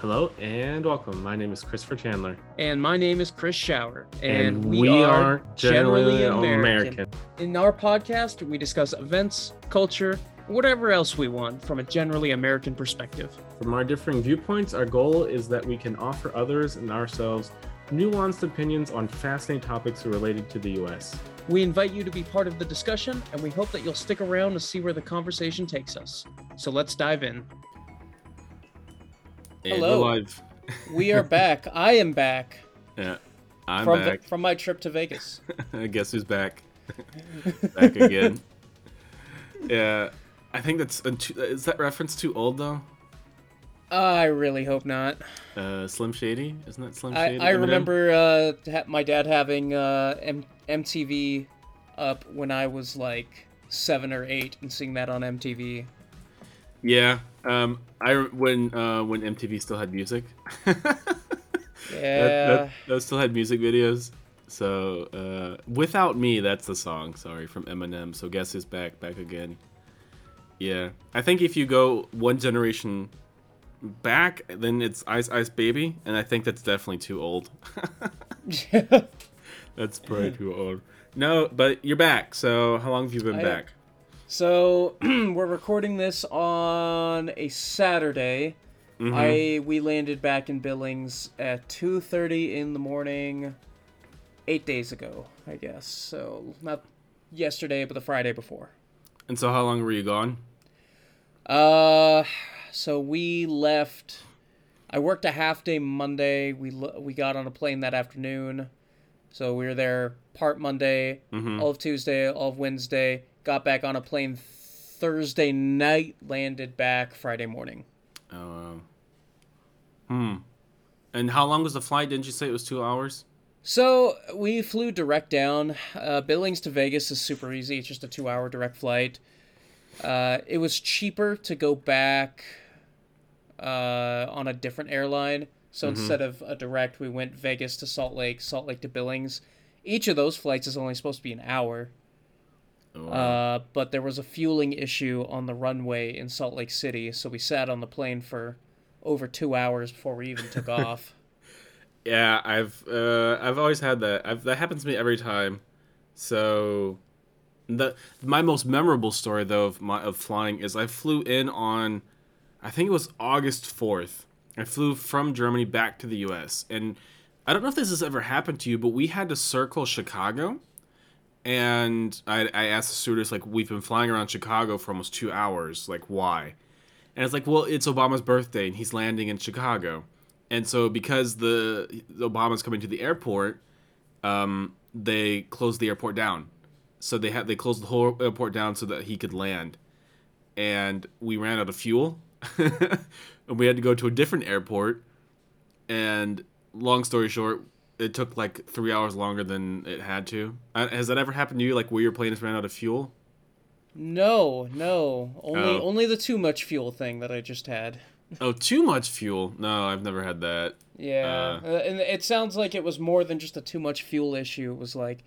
Hello and welcome. My name is Christopher Chandler. And my name is Chris Shower. And, we, are generally American. In our podcast, we discuss events, culture, whatever else we want from a generally American perspective. From our differing viewpoints, our goal is that we can offer others and ourselves nuanced opinions on fascinating topics related to the U.S. We invite you to be part of the discussion, and we hope that you'll stick around to see where the conversation takes us. So let's dive in. Hello. we're live. We are back. I am back Yeah, I'm from back. from my trip to Vegas. Guess who's back? back again. yeah, I think that's uh, is that reference too old though? I really hope not. Uh, Slim Shady, isn't that Slim Shady? I Eminem? remember uh, ha- my dad having uh, M- MTV up when I was like seven or eight and seeing that on MTV. Yeah, um, I when uh, when MTV still had music. Yeah. that, that, that still had music videos. So uh, without me, that's the song. Sorry from Eminem. So guess who's back? Back again. Yeah, I think if you go one generation back, then it's Ice Ice Baby, and I think that's definitely too old. that's probably too old. No, but you're back. So how long have you been I- back? So we're recording this on a Saturday. Mhm. I we landed back in Billings at two thirty in the morning, eight days ago, I guess. So not yesterday, but the Friday before. And so how long were you gone? Uh, so we left. I worked a half day Monday. We we got on a plane that afternoon, so we were there part Monday, Mhm. all of Tuesday, all of Wednesday. Got back on a plane Thursday night. Landed back Friday morning. Oh. wow. Hmm. And how long was the flight? Didn't you say it was two hours? So we flew direct down. Uh, Billings to Vegas is super easy. It's just a two-hour direct flight. Uh, it was cheaper to go back uh, on a different airline. So instead of a direct, we went Vegas to Salt Lake, Salt Lake to Billings. Each of those flights is only supposed to be an hour. Oh, wow. Uh, but there was a fueling issue on the runway in Salt Lake City, so we sat on the plane for over two hours before we even took off. Yeah, I've uh, I've always had that. I've, that happens to me every time. So, the my most memorable story though of my of flying is I flew in on, I think it was August fourth. I flew from Germany back to the U.S. and I don't know if this has ever happened to you, but we had to circle Chicago, and I I asked the stewardess like we've been flying around Chicago for almost two hours, like why? And it's like, well, it's Obama's birthday and he's landing in Chicago. And so because the Obama's coming to the airport, um, they closed the airport down. So they had they closed the whole airport down so that he could land. And we ran out of fuel. and we had to go to a different airport. And long story short, it took like three hours longer than it had to. Uh, Has that ever happened to you? Like where your plane has ran out of fuel? No, no. Only Oh. only the too much fuel thing that I just had. Oh, too much fuel? No, I've never had that. Yeah. Uh. Uh, and it sounds like it was more than just a too much fuel issue. It was like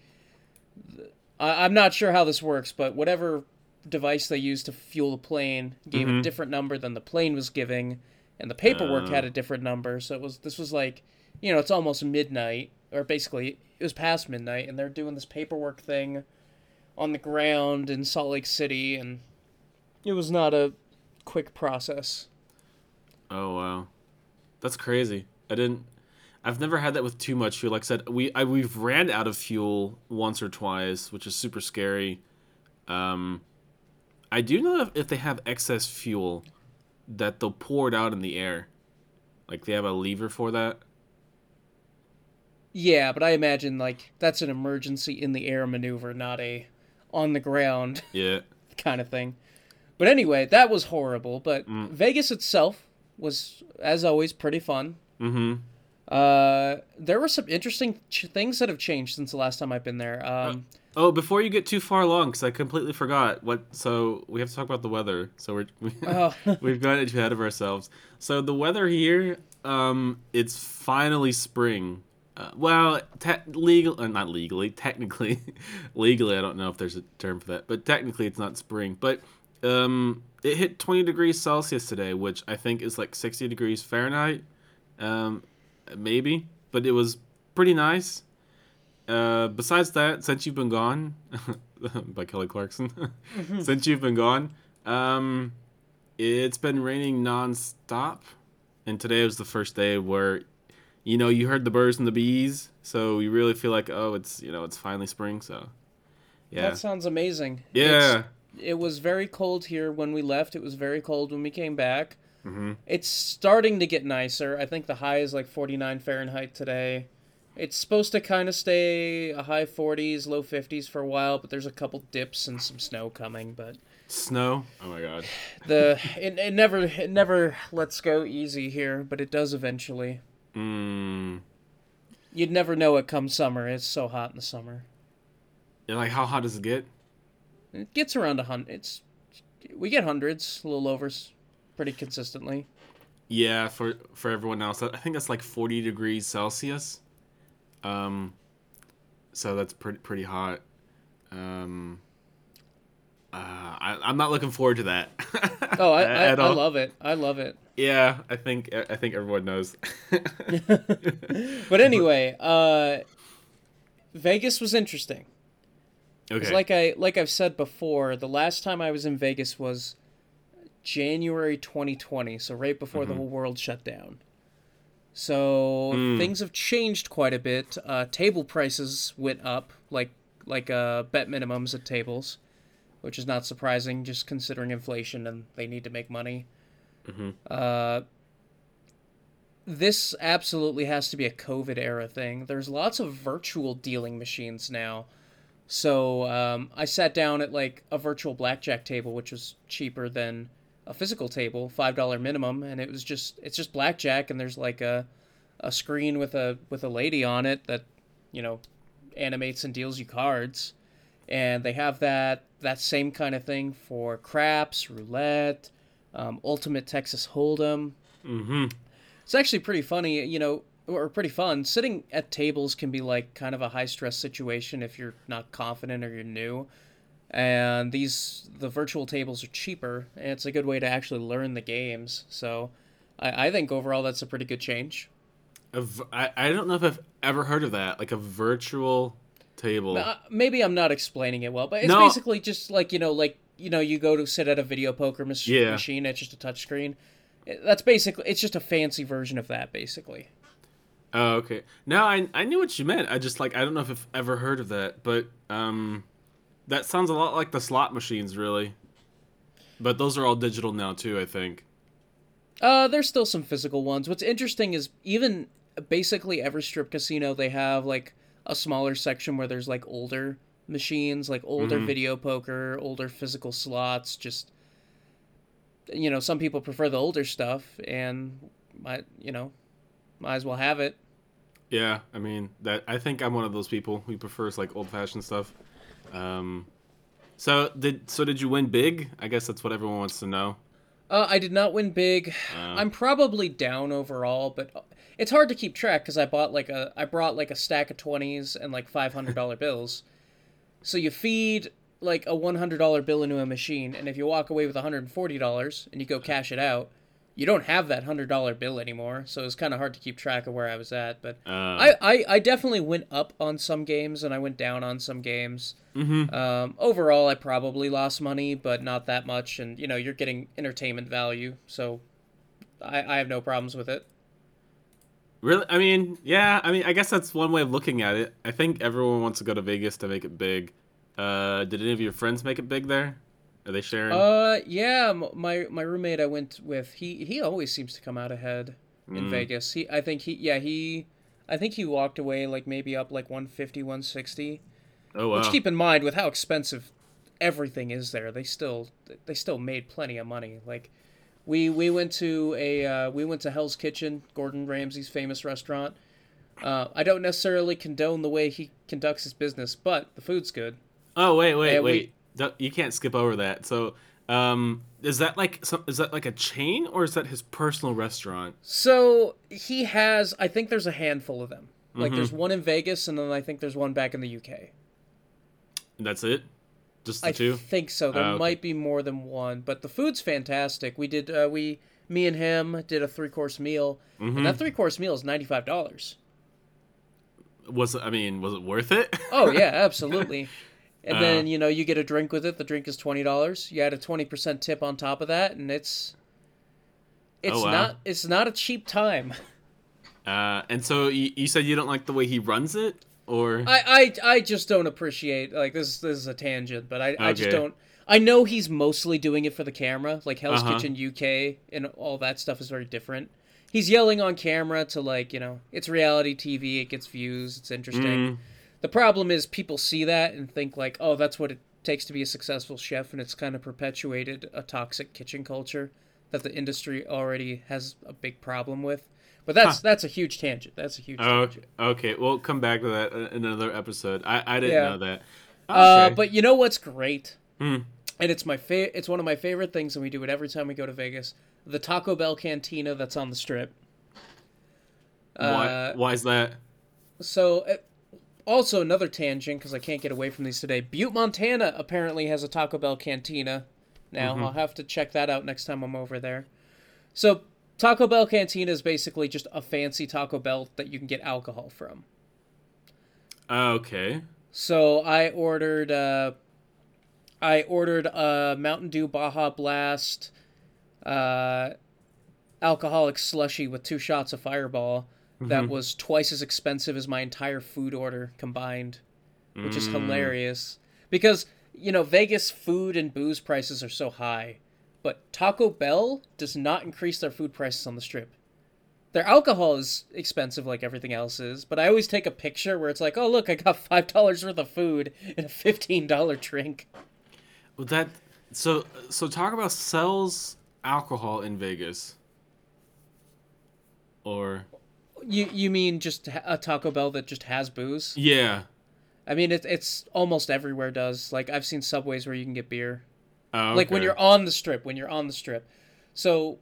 I, I'm not sure how this works, but whatever device they used to fuel the plane gave Mhm. a different number than the plane was giving, and the paperwork Oh. had a different number. So it was this was like, you know, it's almost midnight, or basically it was past midnight, and they're doing this paperwork thing on the ground in Salt Lake City, and it was not a quick process. Oh wow, that's crazy. I didn't. I've never had that with too much fuel. Like I said, we I, we've ran out of fuel once or twice, which is super scary. Um, I do know if, if they have excess fuel, that they'll pour it out in the air. Like they have a lever for that. Yeah, but I imagine like that's an emergency in the air maneuver, not a on the ground Yeah. kind of thing. But anyway, that was horrible. But Mm. Vegas itself was, as always, pretty fun. Mm-hmm. Uh, there were some interesting ch- things that have changed since the last time I've been there. Um, Oh, before you get too far along, because I completely forgot what. So we have to talk about the weather. So we're we, Oh. we've gotten ahead of ourselves. So the weather here, um, it's finally spring. Uh, well, te- legal, uh, not legally, technically, legally, I don't know if there's a term for that, but technically it's not spring. But um, it hit 20 degrees Celsius today, which I think is like 60 degrees Fahrenheit. um, maybe, but it was pretty nice. Uh, besides that, since you've been gone, by Kelly Clarkson, since you've been gone, um, it's been raining nonstop, and today was the first day where, you know, you heard the birds and the bees, so you really feel like, oh, it's you know, it's finally spring. So, yeah, That sounds amazing. yeah, It's- it was very cold here when we left. It was very cold when we came back. hmm It's starting to get nicer. I think the high is like 49 Fahrenheit today. It's supposed to kind of stay a high 40s, low 50s for a while, but there's a couple dips and some snow coming. But snow. Oh my god. the it, it never it never lets go easy here, but it does eventually. Mm. You'd never know it come summer. It's so hot in the summer. Yeah, like how hot does it get? It gets around a hundred. It's we get hundreds, a little overs, pretty consistently. Yeah, for for everyone else, I think that's like forty degrees Celsius. Um, so that's pretty pretty hot. Um, uh, I, I'm not looking forward to that. Oh, I I, I love it. I love it. Yeah, I think I think everyone knows. But anyway, uh, Vegas was interesting. okay. like I like I've said before, the last time I was in Vegas was January 2020, so right before the whole world shut down. So Mm. things have changed quite a bit. Uh, table prices went up, like like uh, bet minimums at tables, which is not surprising, just considering inflation and they need to make money. Mhm. Uh, this absolutely has to be a COVID era thing. There's lots of virtual dealing machines now. So um, I sat down at like a virtual blackjack table, which was cheaper than a physical table, five dollar minimum, and it was just it's just blackjack, and there's like a a screen with a with a lady on it that you know animates and deals you cards, and they have that that same kind of thing for craps, roulette, um, ultimate Texas Hold'em. mm-hmm. It's actually pretty funny, you know, or pretty fun. Sitting at tables can be like kind of a high stress situation if you're not confident or you're new. And these the virtual tables are cheaper, and it's a good way to actually learn the games. So, I, I think overall that's a pretty good change. A v- I, I don't know if I've ever heard of that, like a virtual table. Uh, maybe I'm not explaining it well, but it's No. basically just like you know, like you know, you go to sit at a video poker mach- Yeah. machine. It's just a touch screen. That's basically it's just a fancy version of that, basically. Oh, okay. No, I I knew what you meant. I just like I don't know if I've ever heard of that, but um, that sounds a lot like the slot machines, really. But those are all digital now too, I think. Uh, there's still some physical ones. What's interesting is even basically every strip casino they have like a smaller section where there's like older machines, like older Mhm. video poker, older physical slots. Just you know, some people prefer the older stuff, and might you know, might as well have it. Yeah, I mean that. I think I'm one of those people who prefers like old fashioned stuff. Um, so did so did you win big? I guess that's what everyone wants to know. Uh, I did not win big. Uh, I'm probably down overall, but it's hard to keep track because I bought like a I brought like a stack of twenties and like five hundred dollar bills. So you feed like a one hundred dollar bill into a machine, and if you walk away with one hundred and forty dollars and you go cash it out, you don't have that hundred dollar bill anymore. So it's kind of hard to keep track of where I was at. But uh, I, I I definitely went up on some games and I went down on some games. mhm. Um, overall, I probably lost money, but not that much. And you know, you're getting entertainment value, so I, I have no problems with it. Really? I mean, yeah. I mean, I guess that's one way of looking at it. I think everyone wants to go to Vegas to make it big. Uh, did any of your friends make it big there? Are they sharing? Uh, yeah, my my roommate I went with, he he always seems to come out ahead in Mm. Vegas. He, I think he, yeah, he, I think he walked away like maybe up like 150, 160. oh wow. Which keep in mind with how expensive everything is there, they still they still made plenty of money. Like we we went to a uh, we went to Hell's Kitchen, Gordon Ramsay's famous restaurant. Uh, I don't necessarily condone the way he conducts his business, but the food's good. Oh wait, wait, we- wait. Don't- You can't skip over that. So, um, is that like some? Is that like a chain or is that his personal restaurant? So he has, I think there's a handful of them. Like Mhm. there's one in Vegas, and then I think there's one back in the UK. That's it. Just the I two. think so. There Ah, okay. might be more than one, but the food's fantastic. We did uh, we Me and him did a three course meal, Mm-hmm. and that three course meal is ninety five dollars. Was I mean, was it worth it? Oh yeah, absolutely. And Uh. then you know you get a drink with it. The drink is twenty dollars. You add a twenty percent tip on top of that, and it's it's Oh, wow. not it's not a cheap time. Uh, and so you, you said you don't like the way he runs it, or I, I I just don't appreciate like this. This is a tangent, but I, I just don't. I know he's mostly doing it for the camera. Like Hell's Uh-huh. Kitchen UK and all that stuff is very different. He's yelling on camera to like you know it's reality TV. It gets views. It's interesting. Mm, The problem is people see that and think like, oh, that's what it takes to be a successful chef, and it's kind of perpetuated a toxic kitchen culture that the industry already has a big problem with. But that's that's a huge tangent. That's a huge oh, tangent. okay. We'll come back to that in another episode. I, I didn't Yeah. know that. Uh, but you know what's great? Hmm. And it's my fa- It's one of my favorite things, and we do it every time we go to Vegas. The Taco Bell cantina that's on the strip. why? Uh, Why is that? So, uh, also another tangent because I can't get away from these today. Butte, Montana apparently has a Taco Bell cantina. Now Mm-hmm. I'll have to check that out next time I'm over there. So, Taco Bell cantina is basically just a fancy Taco Bell that you can get alcohol from. Okay. So I ordered uh I ordered a Mountain Dew Baja Blast uh alcoholic slushy with two shots of Fireball that was twice as expensive as my entire food order combined, which is hilarious because you know Vegas food and booze prices are so high, but Taco Bell does not increase their food prices on the strip. Their alcohol is expensive like everything else is, but I always take a picture where it's like, oh look, I got five dollars worth of food and a fifteen dollar drink. Well, that so so Taco Bell sells alcohol in Vegas. Or You you mean just a Taco Bell that just has booze? yeah. I mean it, it's almost everywhere does. Like I've seen subways where you can get beer. Oh, Like when you're on the strip, when you're on the strip. So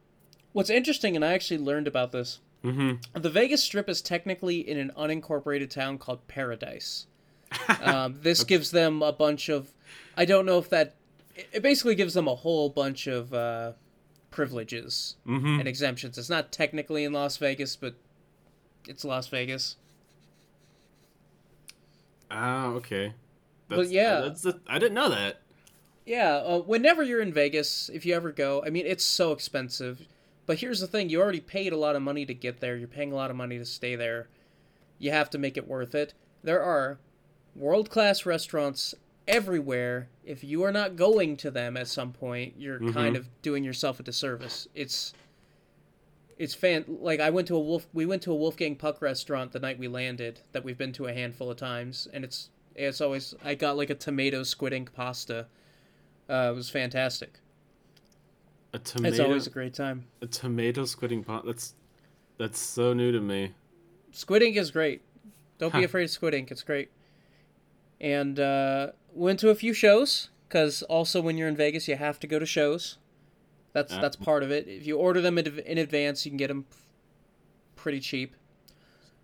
what's interesting and I actually learned about this. Mhm. The Vegas Strip is technically in an unincorporated town called Paradise. um, this gives them a bunch of, I don't know if that, it- basically gives them a whole bunch of uh, privileges Mhm. and exemptions. It's not technically in Las Vegas, but it's Las Vegas. Ah, okay. But yeah. that's the, I didn't know that. Yeah, uh, whenever you're in Vegas, if you ever go, I mean, it's so expensive. But here's the thing you already paid a lot of money to get there, you're paying a lot of money to stay there. You have to make it worth it. There are world class restaurants everywhere. If you are not going to them at some point, you're kind of doing yourself a disservice. It's. It's fan like I went to a wolf. We went to a Wolfgang Puck restaurant the night we landed that we've been to a handful of times, and it's it's always I got like a tomato squid ink pasta. Uh, it was fantastic. A tomato It's always a great time. a tomato squid ink pot. That's that's so new to me. Squid ink is great. Don't be afraid of squid ink. It's great. And uh, went to a few shows because also when you're in Vegas, you have to go to shows. That's Uh, that's part of it. If you order them in, in advance, you can get them pretty cheap.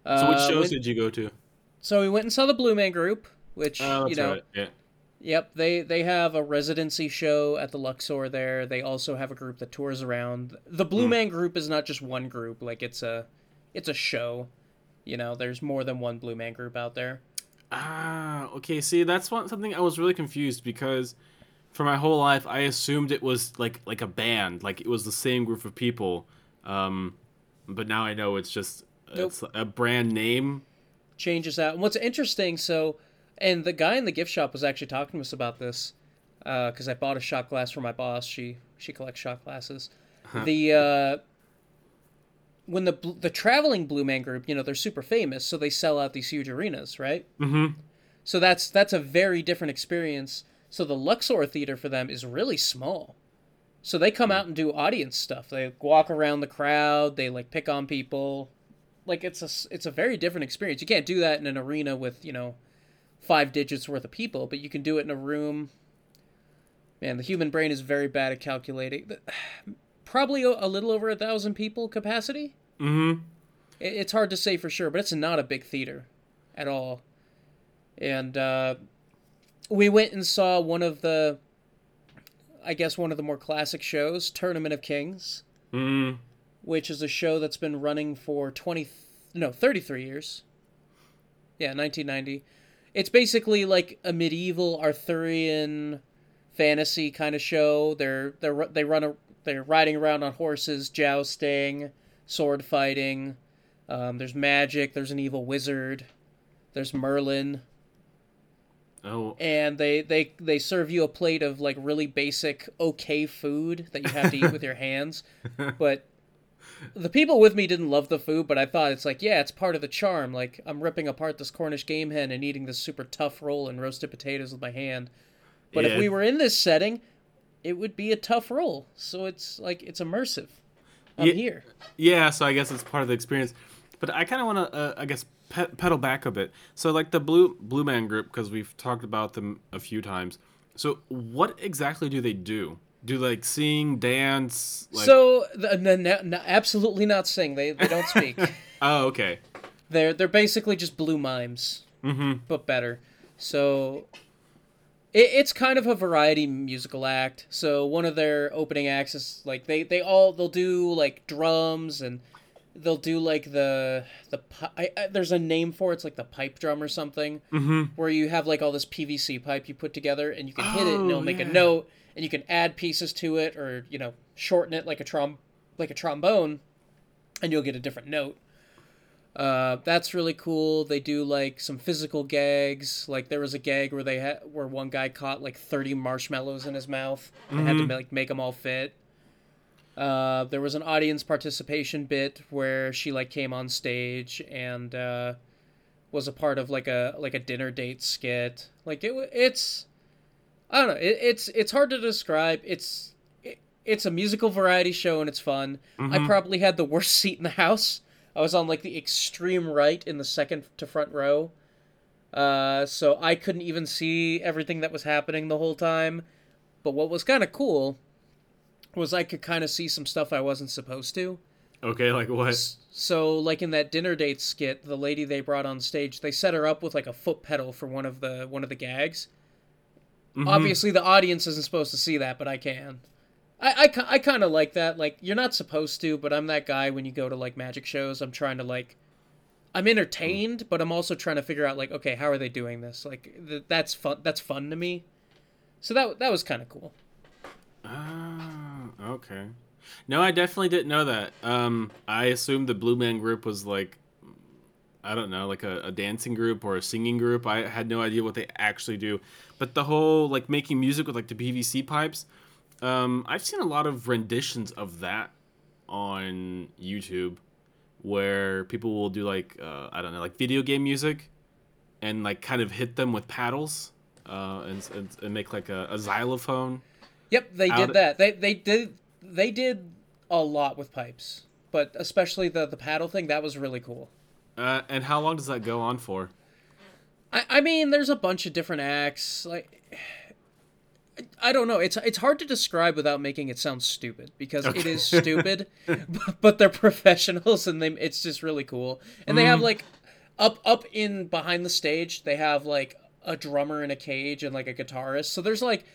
So which Uh, shows went- did you go to? so we went and saw the Blue Man Group, which Oh, you know, right. Yeah. Yep, they they have a residency show at the Luxor there. They also have a group that tours around. The Blue Hmm. Man group is not just one group, like it's a it's a show. You know, there's more than one Blue Man group out there. Ah, okay. See, that's one something I was really confused because for my whole life I assumed it was like like a band, like it was the same group of people. Um, but now I know it's just Nope. it's a brand name. Changes out. And what's interesting, so and the guy in the gift shop was actually talking to us about this because I bought a shot glass for my boss. She she collects shot glasses. The uh, when the the traveling Blue Man group, you know, they're super famous, so they sell out these huge arenas, right? Mm-hmm. So that's that's a very different experience. So the Luxor Theater for them is really small. So they come out and do audience stuff. They walk around the crowd. They like pick on people. Like it's a it's a very different experience. You can't do that in an arena with you know five digits worth of people, but you can do it in a room. Man, the human brain is very bad at calculating. Probably a little over a thousand people capacity. Mm-hmm. It's hard to say for sure, but it's not a big theater at all. And uh, we went and saw one of the, I guess, one of the more classic shows, Tournament of Kings. Mm. which is a show that's been running for 20 no 33 years yeah 1990 it's basically like a medieval arthurian fantasy kind of show. They're they're they run a they're riding around on horses jousting sword fighting. Um, there's magic there's an evil wizard there's merlin. Oh, and they they they serve you a plate of like really basic okay food that you have to eat with your hands. But the people with me didn't love the food but i thought it's like yeah it's part of the charm like i'm ripping apart this cornish game hen and eating this super tough roll and roasted potatoes with my hand but if we were in this setting it would be a tough roll so it's like it's immersive i'm Yeah. here Yeah, so I guess it's part of the experience. But I kind of want to, uh, I guess, pe- pedal back a bit. So, like the Blue Blue Man Group, because we've talked about them a few times. So, what exactly do they do? Do like sing, dance? Like, so the, n- n- n- absolutely not sing they, they don't speak oh, okay. They're they're basically just blue mimes, Mm-hmm. but better. So it, it's kind of a variety musical act. So one of their opening acts is like they they all they'll do like drums and they'll do like the the pi- I, I, there's a name for it. It's like the pipe drum or something, Mm-hmm. where you have like all this PVC pipe you put together and you can hit it and Oh, it'll make a note and you can add pieces to it or you know shorten it like a trom like a trombone and you'll get a different note. Uh, that's really cool. They do like some physical gags. Like there was a gag where they had where one guy caught like thirty marshmallows in his mouth and had to like make them all fit. Uh, there was an audience participation bit where she like came on stage and uh, was a part of like a like a dinner date skit. Like it, it's I don't know. It, it's it's hard to describe. It's it, it's a musical variety show and it's fun. I probably had the worst seat in the house. I was on like the extreme right in the second to front row. Uh, so I couldn't even see everything that was happening the whole time. But what was kind of cool was I could kind of see some stuff I wasn't supposed to. Okay, like what? So, like in that dinner date skit, the lady they brought on stage, they set her up with like a foot pedal for one of the one of the gags. Mhm. Obviously, the audience isn't supposed to see that, but I can. I, I, I kind of like that. Like, you're not supposed to, but I'm that guy when you go to like magic shows. I'm trying to like, I'm entertained, but I'm also trying to figure out like, okay, how are they doing this? Like, th- that's fun. That's fun to me. So that that was kind of cool. Ah, okay. No, I definitely didn't know that. Um, I assumed the Blue Man Group was like, I don't know, like a, a dancing group or a singing group. I had no idea what they actually do. But the whole like making music with like the PVC pipes, um, I've seen a lot of renditions of that on YouTube, where people will do like uh, I don't know, like video game music, and like kind of hit them with paddles, uh, and, and, and make like a, a xylophone. Yep, they did that. They they did they did a lot with pipes, but especially the the paddle thing. That was really cool. Uh, and how long does that go on for? I, I mean, there's a bunch of different acts. Like, I don't know. It's it's hard to describe without making it sound stupid because it is stupid, but, but they're professionals and they it's just really cool. And they have like up up in behind the stage, they have like a drummer in a cage and like a guitarist. So there's like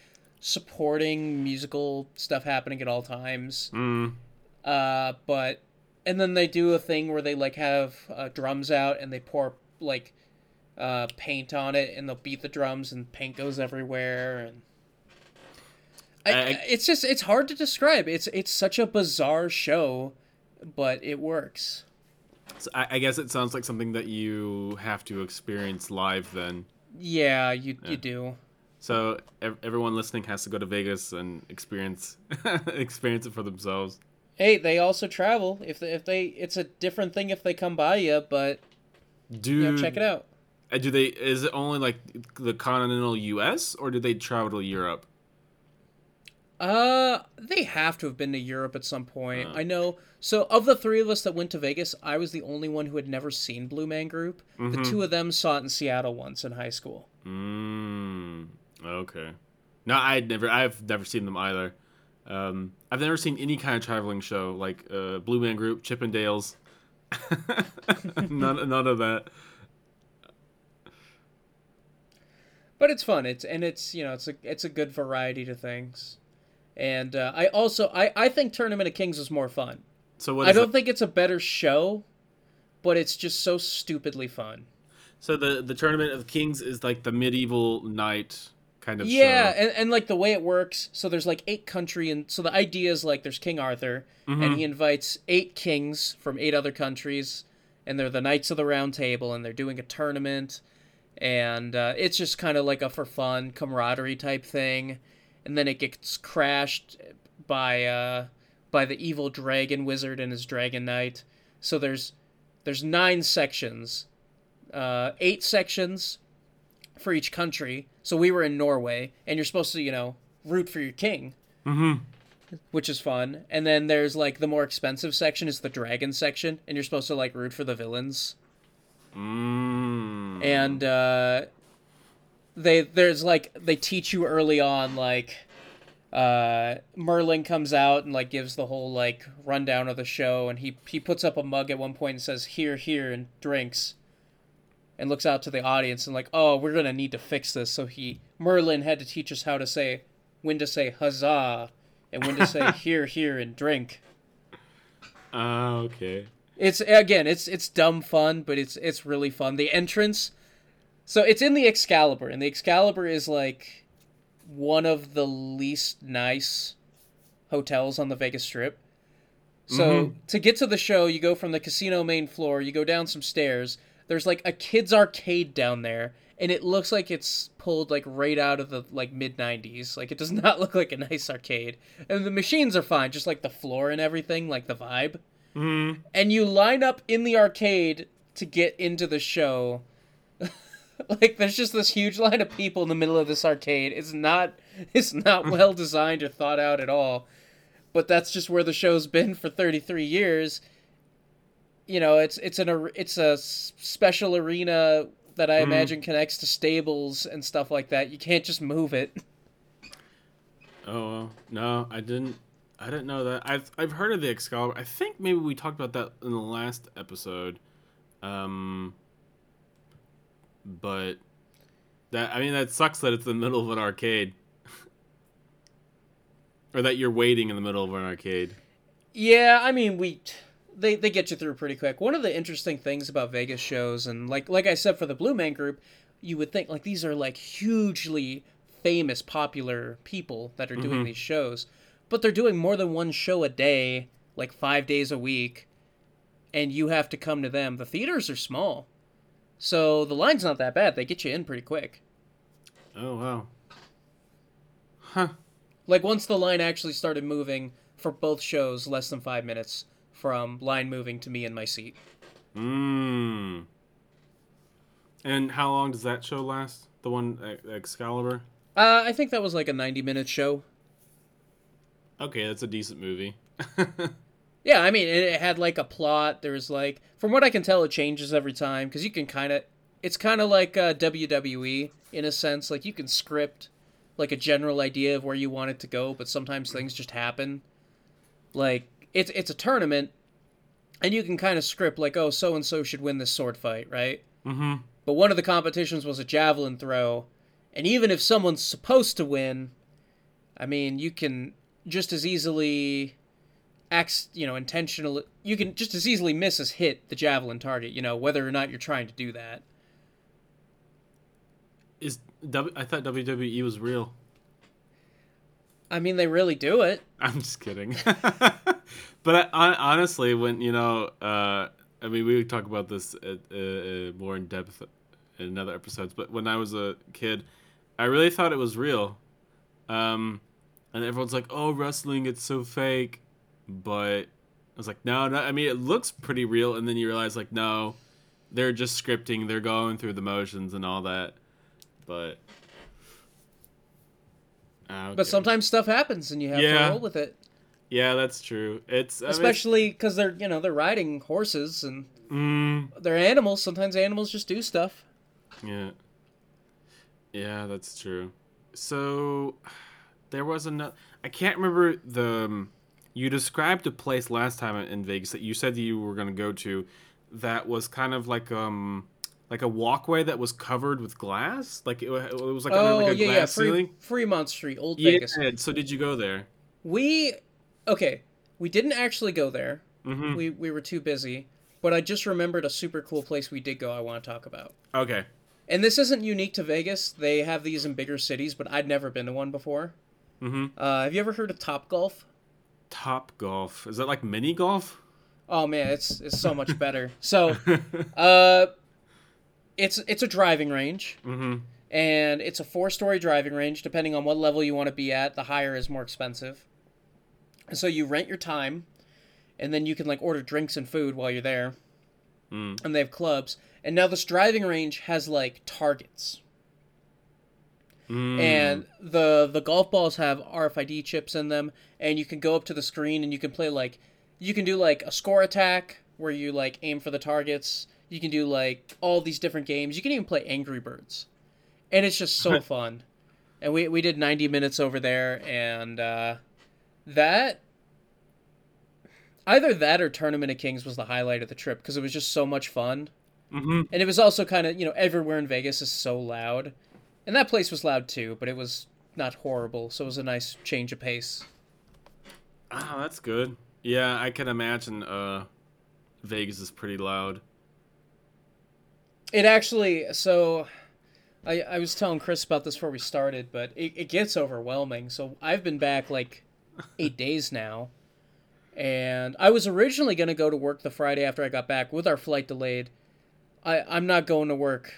supporting musical stuff happening at all times. Mm. Uh, but and then they do a thing where they like have uh, drums out and they pour like uh, paint on it and they'll beat the drums and paint goes everywhere and I, I- it's just it's hard to describe. It's it's such a bizarre show, but it works. So I, I guess it sounds like something that you have to experience live then. Yeah, you you do. So ev- everyone listening has to go to Vegas and experience experience it for themselves. Hey, they also travel. If they, if they, it's a different thing if they come by you, but Do you know, check it out. uh, Do they? Is it only like the continental U.S. or do they travel to Europe? Uh, they have to have been to Europe at some point. Uh. I know. So, of the three of us that went to Vegas, I was the only one who had never seen Blue Man Group. The two of them saw it in Seattle once in high school. Mm, okay. No, I'd never. I've never seen them either. Um, I've never seen any kind of traveling show like uh, Blue Man Group, Chippendales. none, none of that. But it's fun. It's and it's you know it's a it's a good variety to things. And uh, I also I, I think Tournament of Kings is more fun. So what? I don't it? think it's a better show, but it's just so stupidly fun. So the the tournament of kings is like the medieval knight kind of Yeah, show. and, and like the way it works, so there's like eight country, and so the idea is like there's King Arthur, Mm-hmm. and he invites eight kings from eight other countries, and they're the Knights of the Round Table, and they're doing a tournament, and uh, it's just kind of like a for fun camaraderie type thing, and then it gets crashed by uh, by the evil dragon wizard and his dragon knight. So there's there's nine sections, uh, eight sections for each country. So we were in Norway, and you're supposed to, you know, root for your king, Mm-hmm. which is fun. And then there's like the more expensive section is the dragon section, and you're supposed to like root for the villains. Mm. And uh, they there's like they teach you early on like uh, Merlin comes out and like gives the whole like rundown of the show, and he he puts up a mug at one point and says "here, here" and drinks, and looks out to the audience and like, oh, we're gonna need to fix this. So he Merlin had to teach us how to say when to say huzzah and when to say here, here and drink. Ah, okay. It's again, it's it's dumb fun, but it's it's really fun. The entrance, so it's in the Excalibur, and the Excalibur is like one of the least nice hotels on the Vegas Strip. So Mhm. to get to the show, you go from the casino main floor, you go down some stairs. There's like a kids arcade down there, and it looks like it's pulled like right out of the like mid 90s. Like it does not look like a nice arcade. And the machines are fine, just like the floor and everything, like the vibe Mm. and you line up in the arcade to get into the show. like there's just this huge line of people in the middle of this arcade. It's not it's not well designed or thought out at all. But that's just where the show's been for 33 years. You know, it's it's an it's a special arena that I Mhm. imagine connects to stables and stuff like that. You can't just move it. Oh well, no, I didn't. I didn't know that. I've I've heard of the Excalibur. I think maybe we talked about that in the last episode. Um. But that I mean that sucks that it's in the middle of an arcade. or that you're waiting in the middle of an arcade. Yeah, I mean we they they get you through pretty quick. One of the interesting things about Vegas shows and like like I said for the Blue Man group, you would think like these are like hugely famous popular people that are doing Mhm. these shows, but they're doing more than one show a day, like 5 days a week, and you have to come to them. The theaters are small. So the line's not that bad. They get you in pretty quick. Oh wow. Huh. Like once the line actually started moving for both shows, less than 5 minutes from line moving to me in my seat. Mmm. And how long does that show last? The one Excalibur. Uh, I think that was like a 90 minute show. Okay, that's a decent movie. Yeah, I mean, it, it had like a plot. There was like, from what I can tell, it changes every time because you can kind of, it's kind of like uh, WWE in a sense. Like you can script like a general idea of where you want it to go, but sometimes things just happen. Like it's it's a tournament, and you can kind of script like, oh, so and so should win this sword fight, right? mm-hmm. But one of the competitions was a javelin throw, and even if someone's supposed to win, I mean, you can just as easily acts, you know, intentional. You can just as easily miss as hit the javelin target, you know, whether or not you're trying to do that. Is w- I thought WWE was real. I mean, they really do it. I'm just kidding. but I, honestly, when you know, uh, I mean, we talk about this at, uh, uh, more in depth in other episodes. But when I was a kid, I really thought it was real. Um, and everyone's like, "Oh, wrestling, it's so fake." But I was like, "No, no. I mean, it looks pretty real." And then you realize, like, no, they're just scripting. They're going through the motions and all that. But. Ah, But sometimes stuff happens, and you have Yeah. to roll with it. Yeah, that's true. It's I Especially because they're, you know, they're riding horses and Mm, they're animals. Sometimes animals just do stuff. yeah. Yeah, that's true. So there was another. I can't remember the. um, You described a place last time in Vegas that you said that you were going to go to, that was kind of like um like a walkway that was covered with glass. Like it, it was like oh like a yeah, yeah, glass Free, ceiling. Fremont Street, Old Yeah. Vegas. So did you go there? We okay. We didn't actually go there. Mm-hmm. We we were too busy. But I just remembered a super cool place we did go. I want to talk about. Okay. And this isn't unique to Vegas. They have these in bigger cities, but I'd never been to one before. Mm-hmm. Uh, have you ever heard of Top Golf? Top golf. Is that like mini golf? Oh man, it's it's so much better. So, uh, it's it's a driving range, Mm-hmm. and it's a four story driving range. Depending on what level you want to be at, the higher is more expensive. So you rent your time, and then you can like order drinks and food while you're there. Mm. And they have clubs. And now this driving range has like targets. Mm. and the the golf balls have RFID chips in them, and you can go up to the screen and you can play like you can do like a score attack where you like aim for the targets. You can do like all these different games. You can even play Angry Birds, and it's just so fun. And we we did ninety minutes over there, and uh, that either that or Tournament of Kings was the highlight of the trip because it was just so much fun. Mm-hmm. And it was also kind of, you know, everywhere in Vegas is so loud. And that place was loud too, but it was not horrible. So it was a nice change of pace. Oh, that's good. Yeah, I can imagine. Uh, Vegas is pretty loud. It actually, so I, I was telling Chris about this before we started, but it, it gets overwhelming. So I've been back like eight days now. And I was originally going to go to work the Friday after I got back with our flight delayed. I, I'm not going to work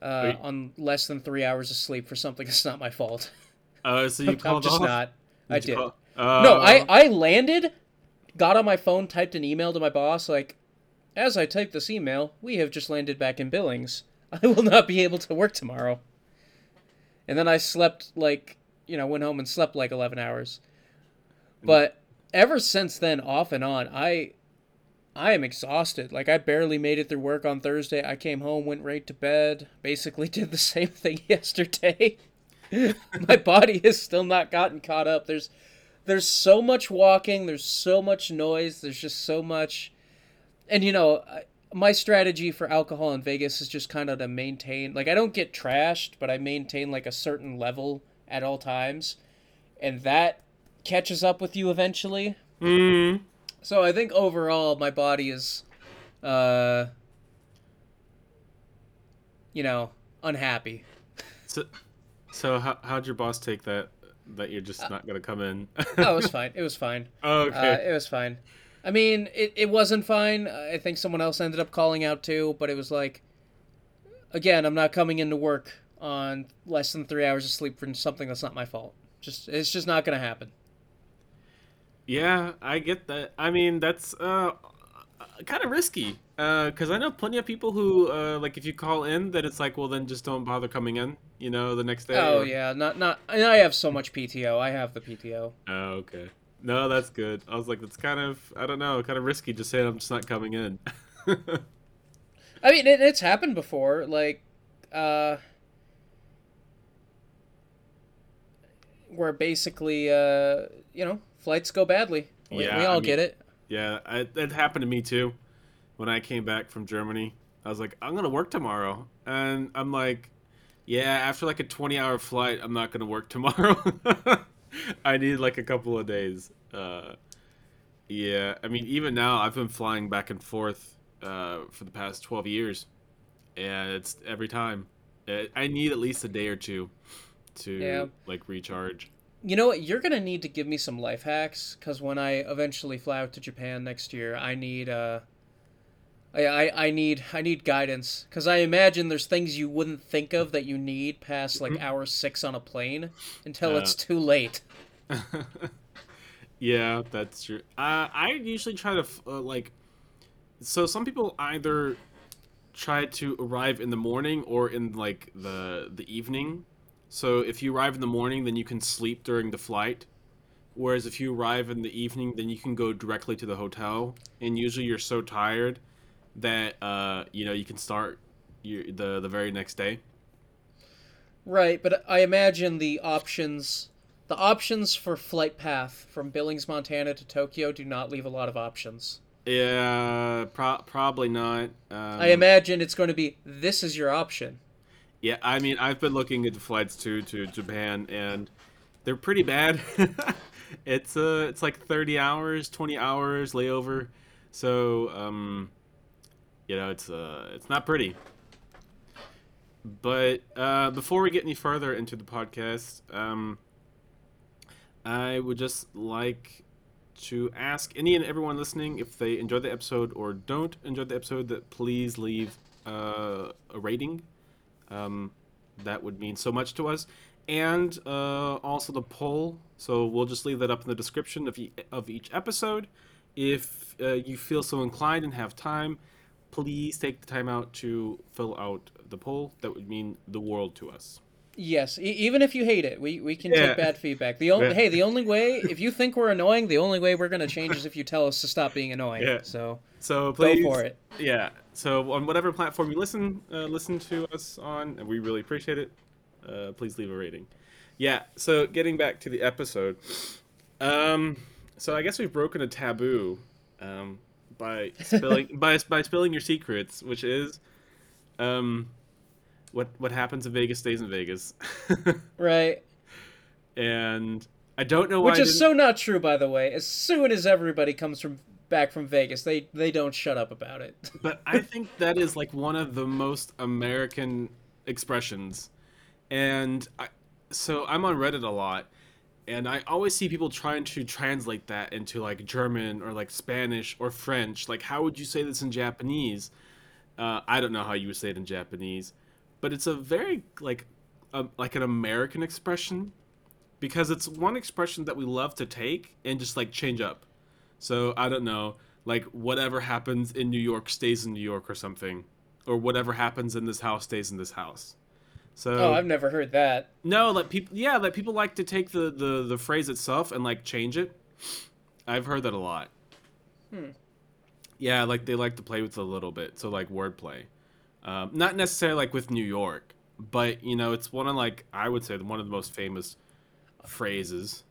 uh, on less than three hours of sleep for something that's not my fault. Uh, so you I'm called just off? not. I did. call- Uh, No, I, I landed, got on my phone, typed an email to my boss, like, as I type this email, we have just landed back in Billings. I will not be able to work tomorrow. And then I slept, like, you know, went home and slept like 11 hours. Mm. But ever since then, off and on, I. I am exhausted. Like I barely made it through work on Thursday. I came home, went right to bed, basically did the same thing yesterday. my body has still not gotten caught up. There's there's so much walking, there's so much noise, there's just so much and you know, I- my strategy for alcohol in Vegas is just kind of to maintain like I don't get trashed, but I maintain like a certain level at all times. And that catches up with you eventually. Mm. So I think overall my body is uh you know, unhappy. So, so how how'd your boss take that? That you're Uh, just not gonna come in? Oh, it was fine. It was fine. Oh, Uh, okay. it was fine. I mean, it, it wasn't fine. I think someone else ended up calling out too, but it was like, again, I'm not coming into work on less than three hours of sleep for something that's not my fault. Just it's just not gonna happen. Yeah, I get that. I mean, that's uh, kind of risky. Because I know plenty of people who, uh, like, if you call in, then it's like, well, then just don't bother coming in. You know, the next day. Oh or- yeah, not not. I have so much PTO. I have the PTO. Oh, okay. No, that's good. I was like, that's kind of, I don't know, kind of risky just saying I'm just not coming in. I mean, it, it's happened before. Like, uh, where basically, uh, you know, flights go badly. We, Yeah, we I all mean- get it. yeah, I, it happened to me too. When I came back from Germany, I was like, I'm gonna work tomorrow, and I'm like, yeah, after like a 20 hour flight, I'm not gonna work tomorrow. I need like a couple of days. Uh, yeah, I mean, even now, I've been flying back and forth uh, for the past 12 years, and it's every time. Uh, I need at least a day or two to Yeah. like recharge. You know what? You're gonna need to give me some life hacks because when I eventually fly out to Japan next year, I need uh, I I, I need I need guidance because I imagine there's things you wouldn't think of that you need past like hour six on a plane until Yeah. it's too late. yeah, that's true. Uh, I usually try to uh, like. So some people either try to arrive in the morning or in like the the evening. So if you arrive in the morning, then you can sleep during the flight. Whereas if you arrive in the evening, then you can go directly to the hotel. And usually you're so tired that uh, you know you can start your, the the very next day. Right, but I imagine the options the options for flight path from Billings, Montana to Tokyo do not leave a lot of options. Yeah, pro- probably not. Um, I imagine it's going to be this is your option. Yeah, I mean, I've been looking at the flights to to Japan, and they're pretty bad. it's uh it's like 30 hours 20 hours layover so um you know it's uh it's not pretty but uh before we get any further into the podcast um i would just like to ask any and everyone listening if they enjoyed the episode or don't enjoy the episode that please leave uh, a rating um that would mean so much to us and uh, also the poll. So we'll just leave that up in the description of, e- of each episode. If uh, you feel so inclined and have time, please take the time out to fill out the poll. That would mean the world to us. Yes, e- even if you hate it, we, we can Yeah. take bad feedback. The only Yeah. hey, the only way if you think we're annoying, the only way we're gonna change is if you tell us to stop being annoying. Yeah. So So go please, for it. yeah. So on whatever platform you listen uh, listen to us on, and we really appreciate it. Uh, please leave a rating. Yeah. So getting back to the episode, um, so I guess we've broken a taboo, um, by spilling by by spilling your secrets, which is, um, what what happens in Vegas stays in Vegas, Right. and I don't know why. Which is so not true by the way. As soon as everybody comes from back from Vegas, they they don't shut up about it. but I think that is like one of the most American expressions. And I, so I'm on Reddit a lot, and I always see people trying to translate that into like German or like Spanish or French. Like, how would you say this in Japanese? Uh, I don't know how you would say it in Japanese, but it's a very like a, like an American expression because it's one expression that we love to take and just like change up. So I don't know, like whatever happens in New York stays in New York or something, or whatever happens in this house stays in this house. So oh, I've never heard that. no, like people, yeah, like people like to take the the the phrase itself and like change it. I've heard that a lot. Hmm. Yeah, like they like to play with it a little bit, so like wordplay. Um, not necessarily like with New York, but you know, it's one of like I would say one of the most famous phrases.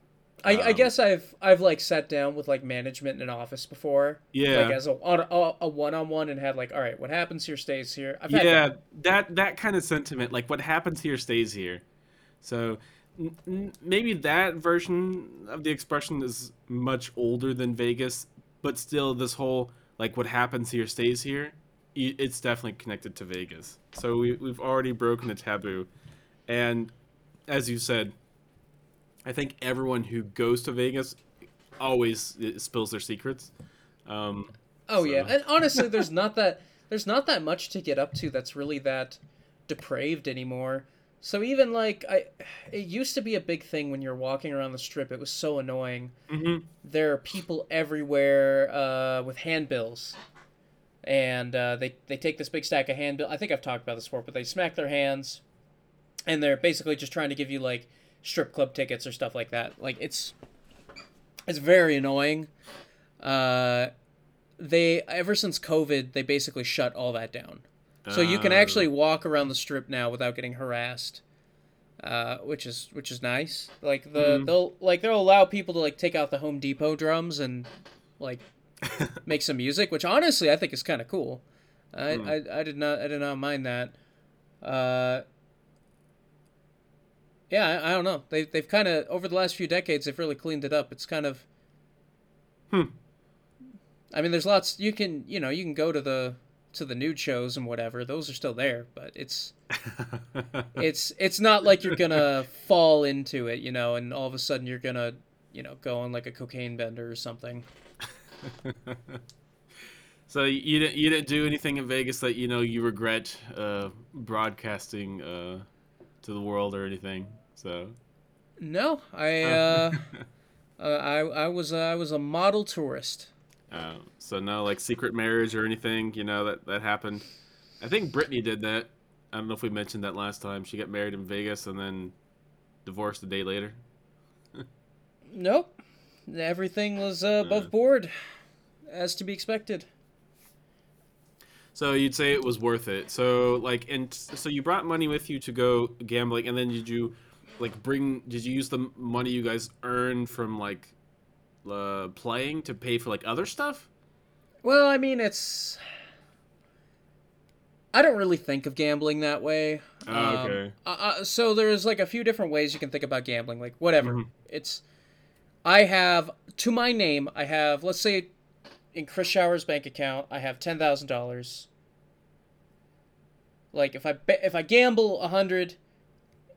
I, I Um, guess I've I've like sat down with like management in an office before. Yeah. Like as a on a, a one-on-one and had like, all right, what happens here stays here. I've had yeah that. that that kind of sentiment like what happens here stays here so n- n- maybe that version of the expression is much older than vegas but still this whole like what happens here stays here it's definitely connected to vegas so we, we've already broken a taboo and as you said i think everyone who goes to vegas always uh, spills their secrets um, Oh yeah, and honestly, there's not that there's not that much to get up to that's really that depraved anymore. So even like I, it used to be a big thing when you're walking around the strip. It was so annoying. mhm. There are people everywhere uh, with handbills, and uh, they they take this big stack of handbill. I think I've talked about this before, but they smack their hands, and they're basically just trying to give you like strip club tickets or stuff like that. Like it's it's very annoying. Uh, they ever since COVID, they basically shut all that down. So you can Uh, actually walk around the strip now without getting harassed, uh, which is which is nice. Like the Mhm. they'll like they'll allow people to like take out the Home Depot drums and like make some music, which honestly I think is kind of cool. I, Hmm. I I did not I did not mind that. Uh, yeah, I, I don't know. They they've kind of over the last few decades they've really cleaned it up. It's kind of. Hmm. I mean, there's lots you can you know you can go to the to the nude shows and whatever. Those are still there, but it's it's it's not like you're gonna fall into it, you know, and all of a sudden you're gonna you know go on like a cocaine bender or something. so you didn't you didn't do anything in Vegas that you know you regret uh, broadcasting uh, to the world or anything. So No, I uh, uh I I was uh, I was a model tourist. uh, so no like secret marriage or anything you know that that happened. I think Brittany did that. I don't know if we mentioned that last time. She got married in Vegas and then divorced a day later. Nope, everything was uh, above Uh. board, as to be expected. So you'd say it was worth it. So like, and so you brought money with you to go gambling, and then did you, like, bring? Did you use the money you guys earned from like, uh, playing to pay for like other stuff? Well, I mean, it's. I don't really think of gambling that way. Oh, Um, okay. uh, uh, so there's like a few different ways you can think about gambling. Like whatever, Mhm. it's. I have to my name. I have let's say in Kris Shower's bank account, I have ten thousand dollars. Like if I if I gamble a hundred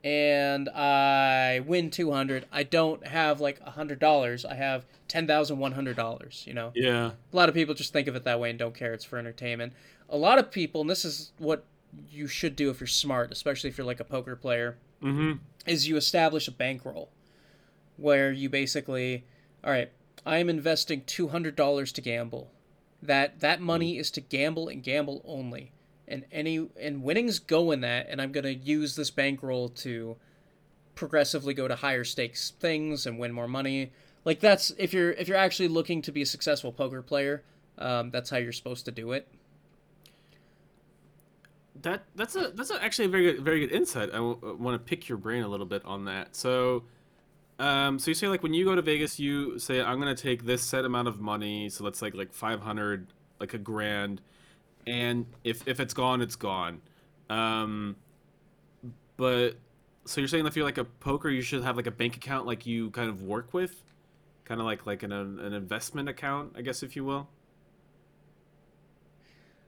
and I win 200, I don't have like $100. I have $10,100, you know? Yeah. A lot of people just think of it that way and don't care. It's for entertainment. A lot of people, and this is what you should do if you're smart, especially if you're like a poker player, mm-hmm. is you establish a bankroll where you basically, all right, I am investing $200 to gamble. That that money is to gamble and gamble only and any and winnings go in that and i'm going to use this bankroll to progressively go to higher stakes things and win more money. Like that's if you're if you're actually looking to be a successful poker player um, that's how you're supposed to do it. That that's a that's a actually a very good very good insight. I w- want to pick your brain a little bit on that. So um, so you say like when you go to Vegas, you say I'm gonna take this set amount of money, so let's like like 500, like a grand, and if if it's gone, it's gone. Um, but so you're saying if you're like a poker, you should have like a bank account like you kind of work with, kind of like like an an investment account, I guess if you will.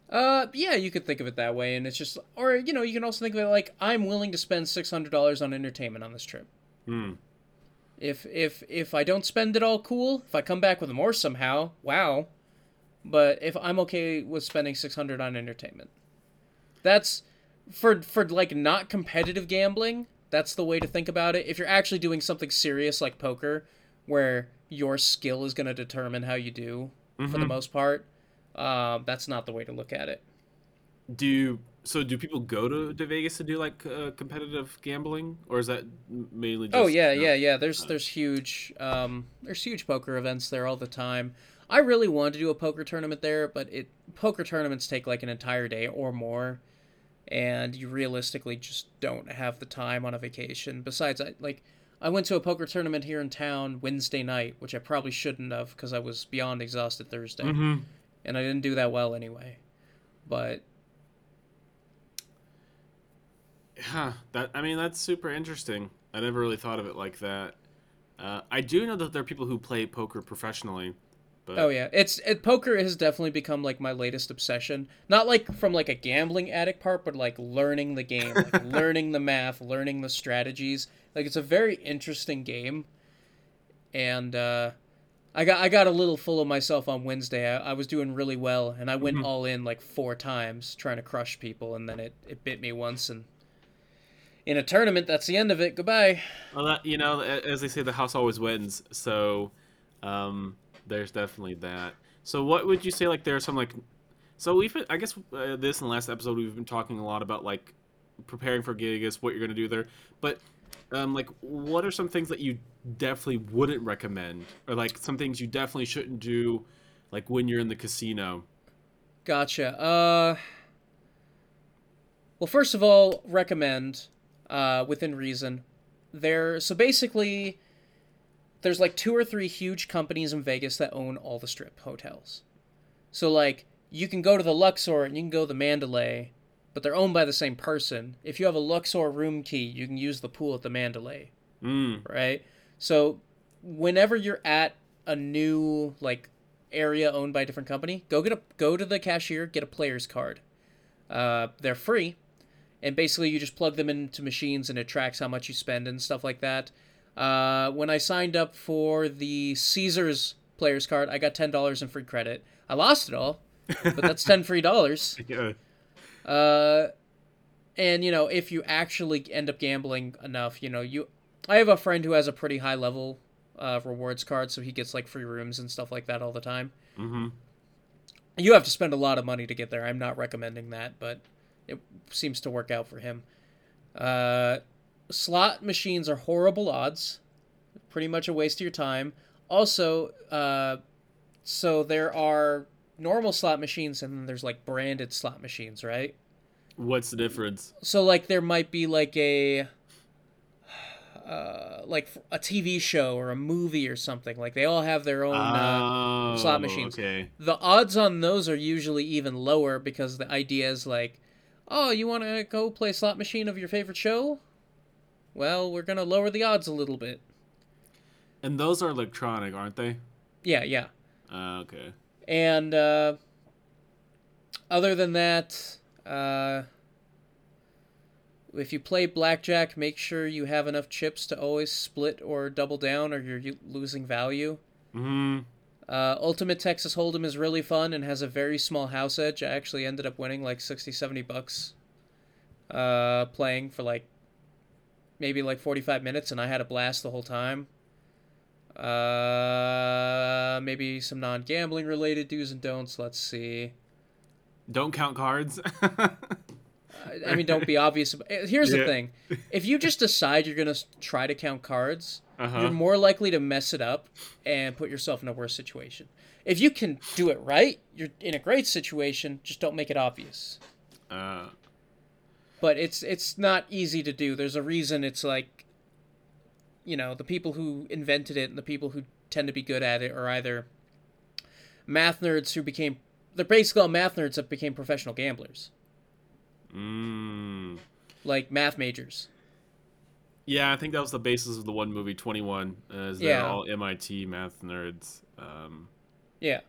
Uh, yeah, you could think of it that way, and it's just, or you know, you can also think of it like I'm willing to spend six hundred dollars on entertainment on this trip. Hmm. If if if I don't spend it all, cool. If I come back with more somehow, wow, but if I'm okay with spending 600 on entertainment. That's for for like not competitive gambling, that's the way to think about it. If you're actually doing something serious like poker where your skill is going to determine how you do mm-hmm. for the mm-hmm. most part, um, that's not the way to look at it. Do you so do people go to, to Vegas to do like uh, competitive gambling, or is that mainly? Oh, just, oh yeah, yeah, yeah. There's there's huge um, there's huge poker events there all the time. I really wanted to do a poker tournament there, but it poker tournaments take like an entire day or more, and you realistically just don't have the time on a vacation. Besides, I like I went to a poker tournament here in town Wednesday night, which I probably shouldn't have because I was beyond exhausted Thursday, mm-hmm. and I didn't do that well anyway. But yeah, that I mean that's super interesting. I never really thought of it like that. Uh, I do know that there are people who play poker professionally but... Oh yeah, it's it, poker has definitely become like my latest obsession. Not like from like a gambling addict part, but like learning the game, like learning the math, learning the strategies. Like it's a very interesting game, and uh, I got I got a little full of myself on Wednesday. I, I was doing really well, and I went mm-hmm. all in like four times trying to crush people, and then it it bit me once, and in a tournament, that's the end of it. Goodbye. Well, that, you know, as they say, the house always wins. So. Um there's definitely that. So what would you say like there are some like so we've been, I guess uh, this the last episode we've been talking a lot about like preparing for gigs, what you're going to do there. But um like what are some things that you definitely wouldn't recommend or like some things you definitely shouldn't do like when you're in the casino? Gotcha. Uh Well, first of all, recommend uh within reason. There so basically there's like two or three huge companies in Vegas that own all the strip hotels. So like you can go to the Luxor and you can go to the Mandalay, but they're owned by the same person. If you have a Luxor room key, you can use the pool at the Mandalay. Mm. Right? So whenever you're at a new like area owned by a different company, go get a go to the cashier, get a player's card. Uh, they're free, and basically you just plug them into machines and it tracks how much you spend and stuff like that. Uh, when I signed up for the Caesars players card, I got ten dollars in free credit. I lost it all, but that's ten free dollars. Yeah. Uh, and you know, if you actually end up gambling enough, you know, you. I have a friend who has a pretty high level uh, rewards card, so he gets like free rooms and stuff like that all the time. Mm-hmm. You have to spend a lot of money to get there. I'm not recommending that, but it seems to work out for him. Uh, slot machines are horrible odds, pretty much a waste of your time. Also, uh, so there are normal slot machines and then there's like branded slot machines, right? What's the difference? So like there might be like a uh, like a TV show or a movie or something. Like they all have their own uh, oh, slot machines. Okay. The odds on those are usually even lower because the idea is like, oh, you want to go play slot machine of your favorite show? Well, we're going to lower the odds a little bit. And those are electronic, aren't they? Yeah, yeah. Uh, okay. And uh, other than that, uh, if you play blackjack, make sure you have enough chips to always split or double down, or you're losing value. Hmm. Uh, Ultimate Texas Hold'em is really fun and has a very small house edge. I actually ended up winning like 60, 70 bucks uh, playing for like maybe like 45 minutes, and I had a blast the whole time. Uh, maybe some non gambling related do's and don'ts. Let's see. Don't count cards. I mean, don't be obvious. Eh, here's the thing: if you just decide you're gonna try to count cards, uh-huh. you're more likely to mess it up and put yourself in a worse situation. If you can do it right, you're in a great situation. Just don't make it obvious. Uh, But it's it's not easy to do. There's a reason. It's like, you know, the people who invented it and the people who tend to be good at it are either math nerds who became they're basically all math nerds that became professional gamblers, mm. like math majors. Yeah, I think that was the basis of the one movie, Twenty One. Uh, is they're Yeah. all MIT math nerds. Um, Yeah.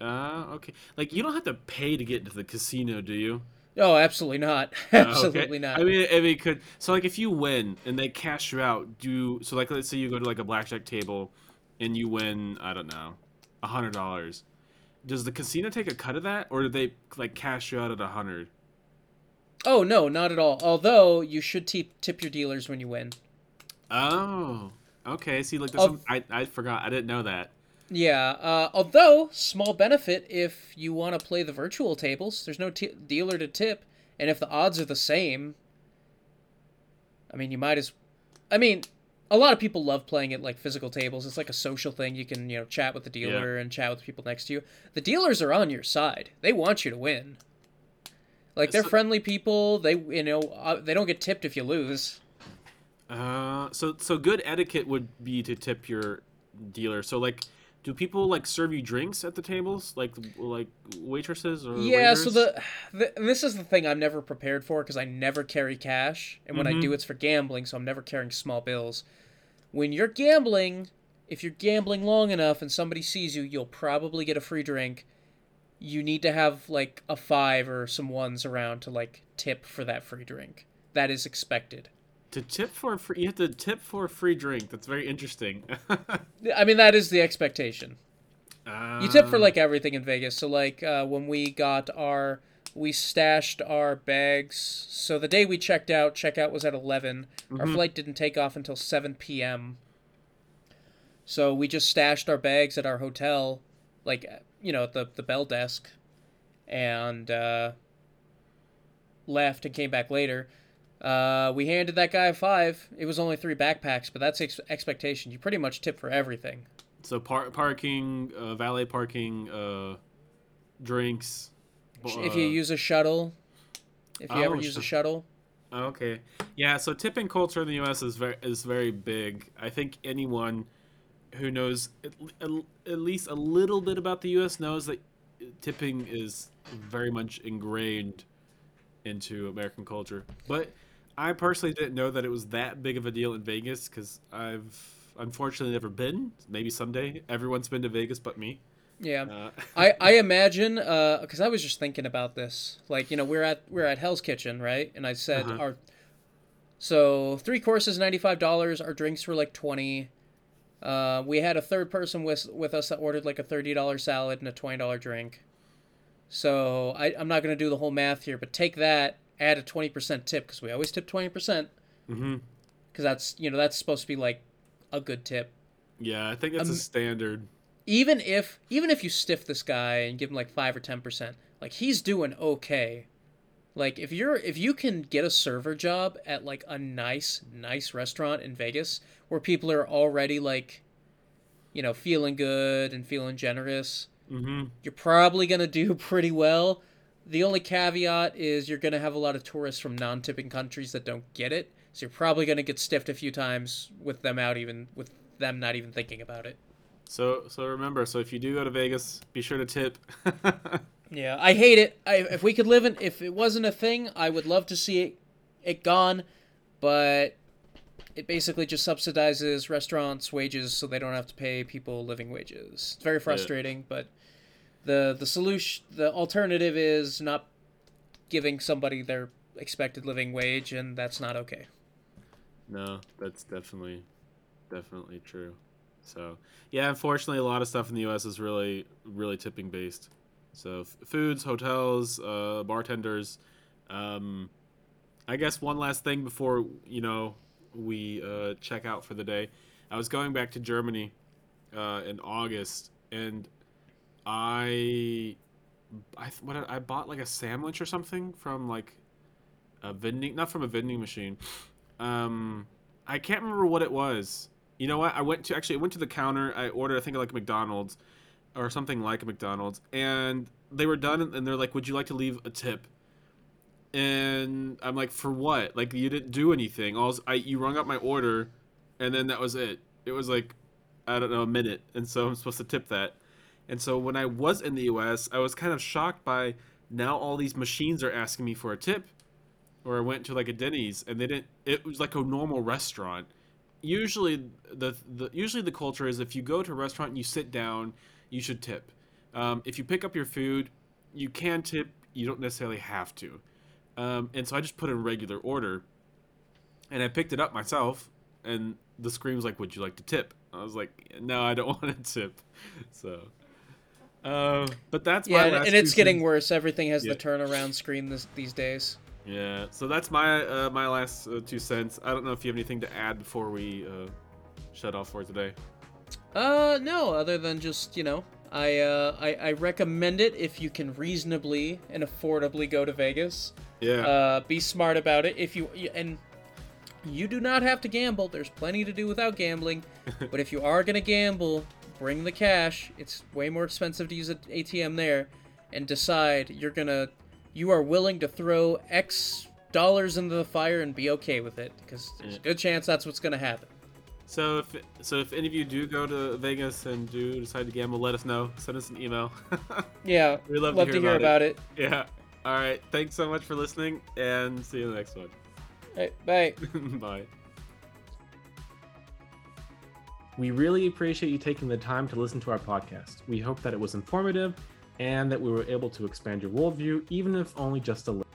uh, okay. Like you don't have to pay to get into the casino, do you? Oh, absolutely not. Uh, absolutely okay. not. I mean, if it could. So like, if you win and they cash you out, do so like let's say you go to like a blackjack table, and you win, I don't know, a hundred dollars. Does the casino take a cut of that, or do they like cash you out at a hundred? oh no, not at all. Although you should tip tip your dealers when you win. Oh, okay. See, like, some, I I forgot. I didn't know that. Yeah. Uh, although small benefit if you want to play the virtual tables, there's no t- dealer to tip, and if the odds are the same, I mean, you might as. I mean, a lot of people love playing it like physical tables. It's like a social thing. You can you know chat with the dealer and chat with people next to you. The dealers are on your side. They want you to win. Like they're So- friendly people. They you know uh, they don't get tipped if you lose. Uh, so so good etiquette would be to tip your dealer. So like, do people like serve you drinks at the tables, like like waitresses or Yeah, so the, the this is the thing I'm never prepared for because I never carry cash, and when I Mhm. do, it's for gambling, so I'm never carrying small bills. When you're gambling, if you're gambling long enough and somebody sees you, you'll probably get a free drink. You need to have like a five or some ones around to like tip for that free drink. That is expected. To tip for a free, you have to tip for a free drink. That's very interesting. I mean, that is the expectation. uh, You tip for like everything in Vegas. So like uh, when we got our we stashed our bags. So the day we checked out, checkout was at 11. Our Mhm. flight didn't take off until 7 p.m. So we just stashed our bags at our hotel, like you know, at the the bell desk, and uh, left and came back later. Uh, we handed that guy a five. It was only three backpacks, but that's ex- expectation. You pretty much tip for everything. so par- parking, uh, valet parking, uh, drinks. if you uh, use a shuttle, if you oh, ever use a shuttle, Okay. Yeah, so tipping culture in the U.S. is very is very big. I think anyone who knows at, at least a little bit about the U.S. knows that tipping is very much ingrained into American culture. But I personally didn't know that it was that big of a deal in Vegas because I've unfortunately never been. Maybe someday everyone's been to Vegas but me. yeah. Uh, I, I imagine because I was just thinking about this. Like you know we're at we're at Hell's Kitchen right, and I said Uh-huh. our so three courses ninety five dollars. Our drinks were like twenty. Uh, we had a third person with with us that ordered like a thirty dollar salad and a twenty dollar drink. So I, I'm not gonna do the whole math here, but take that, add a twenty percent tip because we always tip twenty percent hmm because that's you know that's supposed to be like a good tip. Yeah, I think that's Um, a standard. even if even if you stiff this guy and give him like five or ten percent, like he's doing okay. Like if you're if you can get a server job at like a nice nice restaurant in Vegas where people are already like, you know, feeling good and feeling generous, hmm you're probably gonna do pretty well. The only caveat is you're gonna have a lot of tourists from non-tipping countries that don't get it, so you're probably gonna get stiffed a few times with them out even with them not even thinking about it. So so remember, so if you do go to Vegas, be sure to tip. Yeah, I hate it. I, if we could live in, if it wasn't a thing, I would love to see it, it gone. But it basically just subsidizes restaurants' wages so they don't have to pay people living wages. It's very frustrating, but the the solution, the alternative is not giving somebody their expected living wage, and that's not okay. No, that's definitely definitely true. So yeah, unfortunately, a lot of stuff in the U.S. is really really tipping based. So f- foods, hotels, uh, bartenders. Um, I guess one last thing before you know we uh, check out for the day. I was going back to Germany uh, in August, and I, I what I bought like a sandwich or something from like a vending, not from a vending machine. Um, I can't remember what it was. You know what? I went to actually I went to the counter. I ordered I think like McDonald's or something like McDonald's, and they were done, and they're like, "Would you like to leave a tip?" And I'm like, "For what? Like you didn't do anything. All I you rung up my order, and then that was it. It was like I don't know a minute, and so I'm supposed to tip that." And so when I was in the U.S., I was kind of shocked by now all these machines are asking me for a tip. Or I went to like a Denny's and they didn't. It was like a normal restaurant. Usually the, the usually the culture is if you go to a restaurant and you sit down, you should tip. Um, if you pick up your food, you can tip. You don't necessarily have to. Um, and so I just put in regular order, and I picked it up myself. And the screen was like, "Would you like to tip?" I was like, "No, I don't want to tip." So, uh, but that's Yeah, my and, and it's getting worse. Everything has Yeah. the turnaround screen this, these days. Yeah, so that's my uh, my last uh, two cents. I don't know if you have anything to add before we uh, shut off for today. Uh, no, other than just, you know, I, uh, I, I recommend it if you can reasonably and affordably go to Vegas. Yeah, Uh, be smart about it. If you, and you do not have to gamble. There's plenty to do without gambling. but if you are going to gamble, bring the cash. It's way more expensive to use an ATM there. And decide you're going to, you are willing to throw X dollars into the fire and be okay with it. Because there's a good chance that's what's going to happen. so if so if any of you do go to Vegas and do decide to gamble, let us know. Send us an email. Yeah, We'd love, love to hear about it. Yeah. All right. Thanks so much for listening, and see you in the next one. All right, bye. Bye. We really appreciate you taking the time to listen to our podcast. We hope that it was informative and that we were able to expand your worldview, even if only just a little.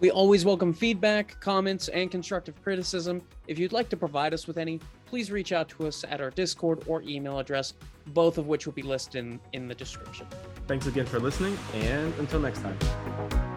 We always welcome feedback, comments, and constructive criticism. If you'd like to provide us with any, please reach out to us at our Discord or email address, both of which will be listed in, in the description. Thanks again for listening, and until next time.